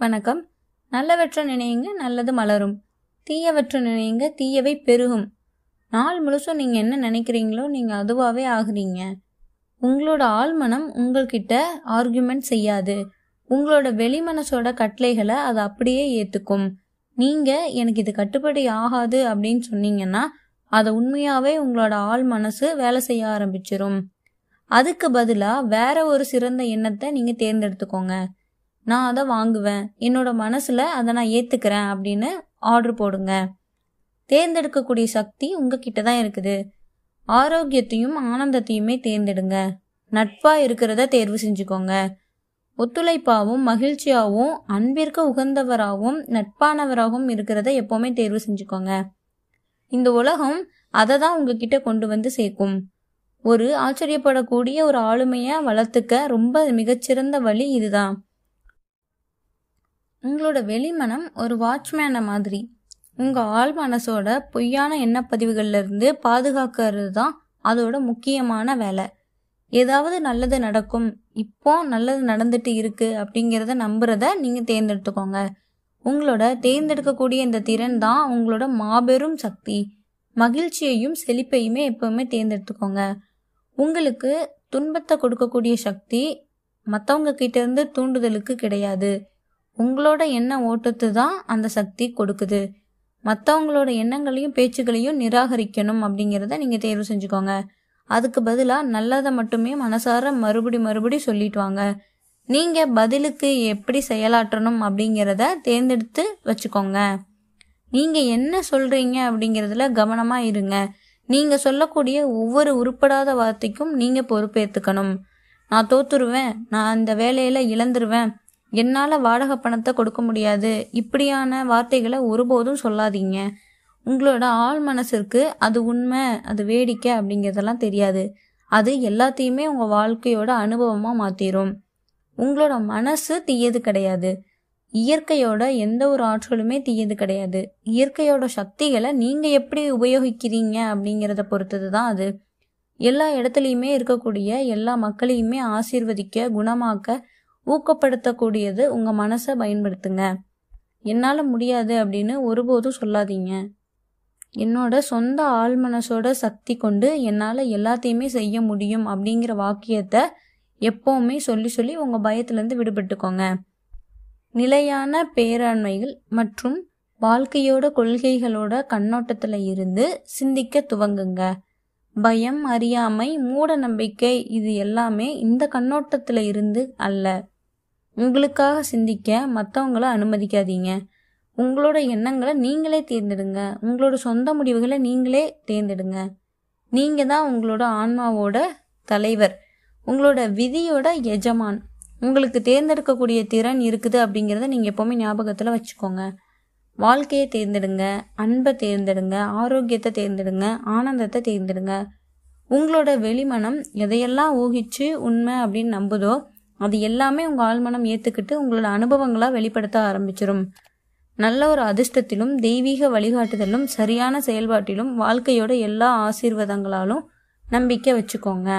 வணக்கம். நல்லவற்ற நினையுங்க நல்லது மலரும். தீயவற்ற நினையுங்க தீயவை பெருகும். நாள் முழுசும் நீங்கள் என்ன நினைக்கிறீங்களோ நீங்கள் அதுவாகவே ஆகுறீங்க. உங்களோட ஆழ்மனம் உங்கள்கிட்ட ஆர்குமெண்ட் செய்யாது. உங்களோட வெளிமனசோட கட்டளைகளை அது அப்படியே ஏற்றுக்கும் நீங்கள் எனக்கு இது கட்டுப்படி ஆகாது அப்படின்னு சொன்னீங்கன்னா அதை உண்மையாகவே உங்களோட ஆள் மனசு வேலை செய்ய ஆரம்பிச்சிரும். அதுக்கு பதிலாக வேற ஒரு சிறந்த எண்ணத்தை நீங்கள் தேர்ந்தெடுத்துக்கோங்க. நான் அதை வாங்குவேன். என்னோட மனசில் அதை நான் ஏற்றுக்கிறேன் அப்படின்னு ஆர்டர் போடுங்க. தேர்ந்தெடுக்கக்கூடிய சக்தி உங்ககிட்ட தான் இருக்குது. ஆரோக்கியத்தையும் ஆனந்தத்தையுமே தேர்ந்தெடுங்க. நட்பாக இருக்கிறத தேர்வு செஞ்சுக்கோங்க. ஒத்துழைப்பாகவும் மகிழ்ச்சியாகவும் அன்பிற்கு உகந்தவராகவும் நட்பானவராகவும் இருக்கிறத எப்போவுமே தேர்வு செஞ்சுக்கோங்க. இந்த உலகம் அதை தான் உங்ககிட்ட கொண்டு வந்து சேர்க்கும். ஒரு ஆச்சரியப்படக்கூடிய ஒரு ஆளுமையை வளர்த்துக்க ரொம்ப மிகச்சிறந்த வழி இதுதான். உங்களோட வெளிமனம் ஒரு வாட்ச்மேனை மாதிரி. உங்கள் ஆள் மனசோட பொய்யான எண்ணப்பதிவுகள்லேருந்து பாதுகாக்கிறது தான் அதோட முக்கியமான வேலை. ஏதாவது நல்லது நடக்கும். இப்போ நல்லது நடந்துட்டு இருக்கு அப்படிங்கிறத நம்புறத நீங்கள் தேர்ந்தெடுத்துக்கோங்க. உங்களோட தேர்ந்தெடுக்கக்கூடிய இந்த திறன் தான் உங்களோட மாபெரும் சக்தி. மகிழ்ச்சியையும் செழிப்பையுமே எப்பவுமே தேர்ந்தெடுத்துக்கோங்க. உங்களுக்கு துன்பத்தை கொடுக்கக்கூடிய சக்தி மற்றவங்க கிட்ட இருந்து தூண்டுதலுக்கு கிடையாது. உங்களோட எண்ண ஓட்டத்து தான் அந்த சக்தி கொடுக்குது. மற்றவங்களோட எண்ணங்களையும் பேச்சுகளையும் நிராகரிக்கணும் அப்படிங்கிறத நீங்கள் தேர்வு செஞ்சுக்கோங்க. அதுக்கு பதிலாக நல்லதை மட்டுமே மனசார மறுபடி மறுபடி சொல்லிட்டு வாங்க நீங்கள் பதிலுக்கு எப்படி செயலாற்றணும் அப்படிங்கிறத தேர்ந்தெடுத்து வச்சுக்கோங்க. நீங்கள் என்ன சொல்கிறீங்க அப்படிங்கிறதுல கவனமாக இருங்க. நீங்கள் சொல்லக்கூடிய ஒவ்வொரு உருப்படாத வார்த்தைக்கும் நீங்கள் பொறுப்பேற்றுக்கணும் நான் தோத்துருவேன் நான் அந்த வேலையில் இழந்துருவேன் என்னால் வாடகை பணத்தை கொடுக்க முடியாது. இப்படியான வார்த்தைகளை ஒருபோதும் சொல்லாதீங்க. உங்களோட ஆள் மனசிற்கு அது உண்மை அது வேடிக்கை அப்படிங்கிறதெல்லாம் தெரியாது. அது எல்லாத்தையுமே உங்கள் வாழ்க்கையோட அனுபவமாக மாற்றிடும் உங்களோட மனசு தீயது கிடையாது. இயற்கையோட எந்த ஒரு ஆற்றலுமே தீயது கிடையாது. இயற்கையோட சக்திகளை நீங்கள் எப்படி உபயோகிக்கிறீங்க அப்படிங்கிறத பொறுத்தது தான் அது. எல்லா இடத்துலையுமே இருக்கக்கூடிய எல்லா மக்களையுமே ஆசீர்வதிக்க குணமாக்க ஊக்கப்படுத்தக்கூடியது உங்கள் மனசை பயன்படுத்துங்க. என்னால் முடியாது அப்படின்னு ஒருபோதும் சொல்லாதீங்க. என்னோட சொந்த ஆள் மனசோட சக்தி கொண்டு என்னால் எல்லாத்தையுமே செய்ய முடியும் அப்படிங்கிற வாக்கியத்தை எப்போவுமே சொல்லி சொல்லி உங்கள் பயத்துலேருந்து விடுபட்டுக்கோங்க. நிலையான பேராண்மைகள் மற்றும் வாழ்க்கையோட கொள்கைகளோட கண்ணோட்டத்தில் இருந்து சிந்திக்க துவங்குங்க. பயம் அறியாமை மூட நம்பிக்கை இது எல்லாமே இந்த கண்ணோட்டத்தில் இருந்து அல்ல. உங்களுக்காக சிந்திக்க மற்றவங்கள அனுமதிக்காதீங்க. உங்களோட எண்ணங்களை நீங்களே தேர்ந்தெடுங்க. உங்களோட சொந்த முடிவுகளை நீங்களே தேர்ந்தெடுங்க. நீங்கள் தான் உங்களோட ஆன்மாவோட தலைவர். உங்களோட விதியோட எஜமான். உங்களுக்கு தேர்ந்தெடுக்கக்கூடிய திறன் இருக்குது அப்படிங்கிறத நீங்கள் எப்போவுமே ஞாபகத்தில் வச்சுக்கோங்க. வாழ்க்கையை தேர்ந்தெடுங்க. அன்பை தேர்ந்தெடுங்க. ஆரோக்கியத்தை தேர்ந்தெடுங்க. ஆனந்தத்தை தேர்ந்தெடுங்க. உங்களோட வெளிமனம் எதையெல்லாம் ஊகிச்சு உண்மை அப்படின்னு நம்புதோ அது எல்லாமே உங்கள் ஆழ்மனம் ஏற்றுக்கிட்டு உங்களோட அனுபவங்களாக வெளிப்படுத்த ஆரம்பிச்சிடும் நல்ல ஒரு அதிர்ஷ்டத்திலும் தெய்வீக வழிகாட்டுதலும் சரியான செயல்பாட்டிலும் வாழ்க்கையோட எல்லா ஆசீர்வாதங்களாலும் நம்பிக்கை வச்சுக்கோங்க.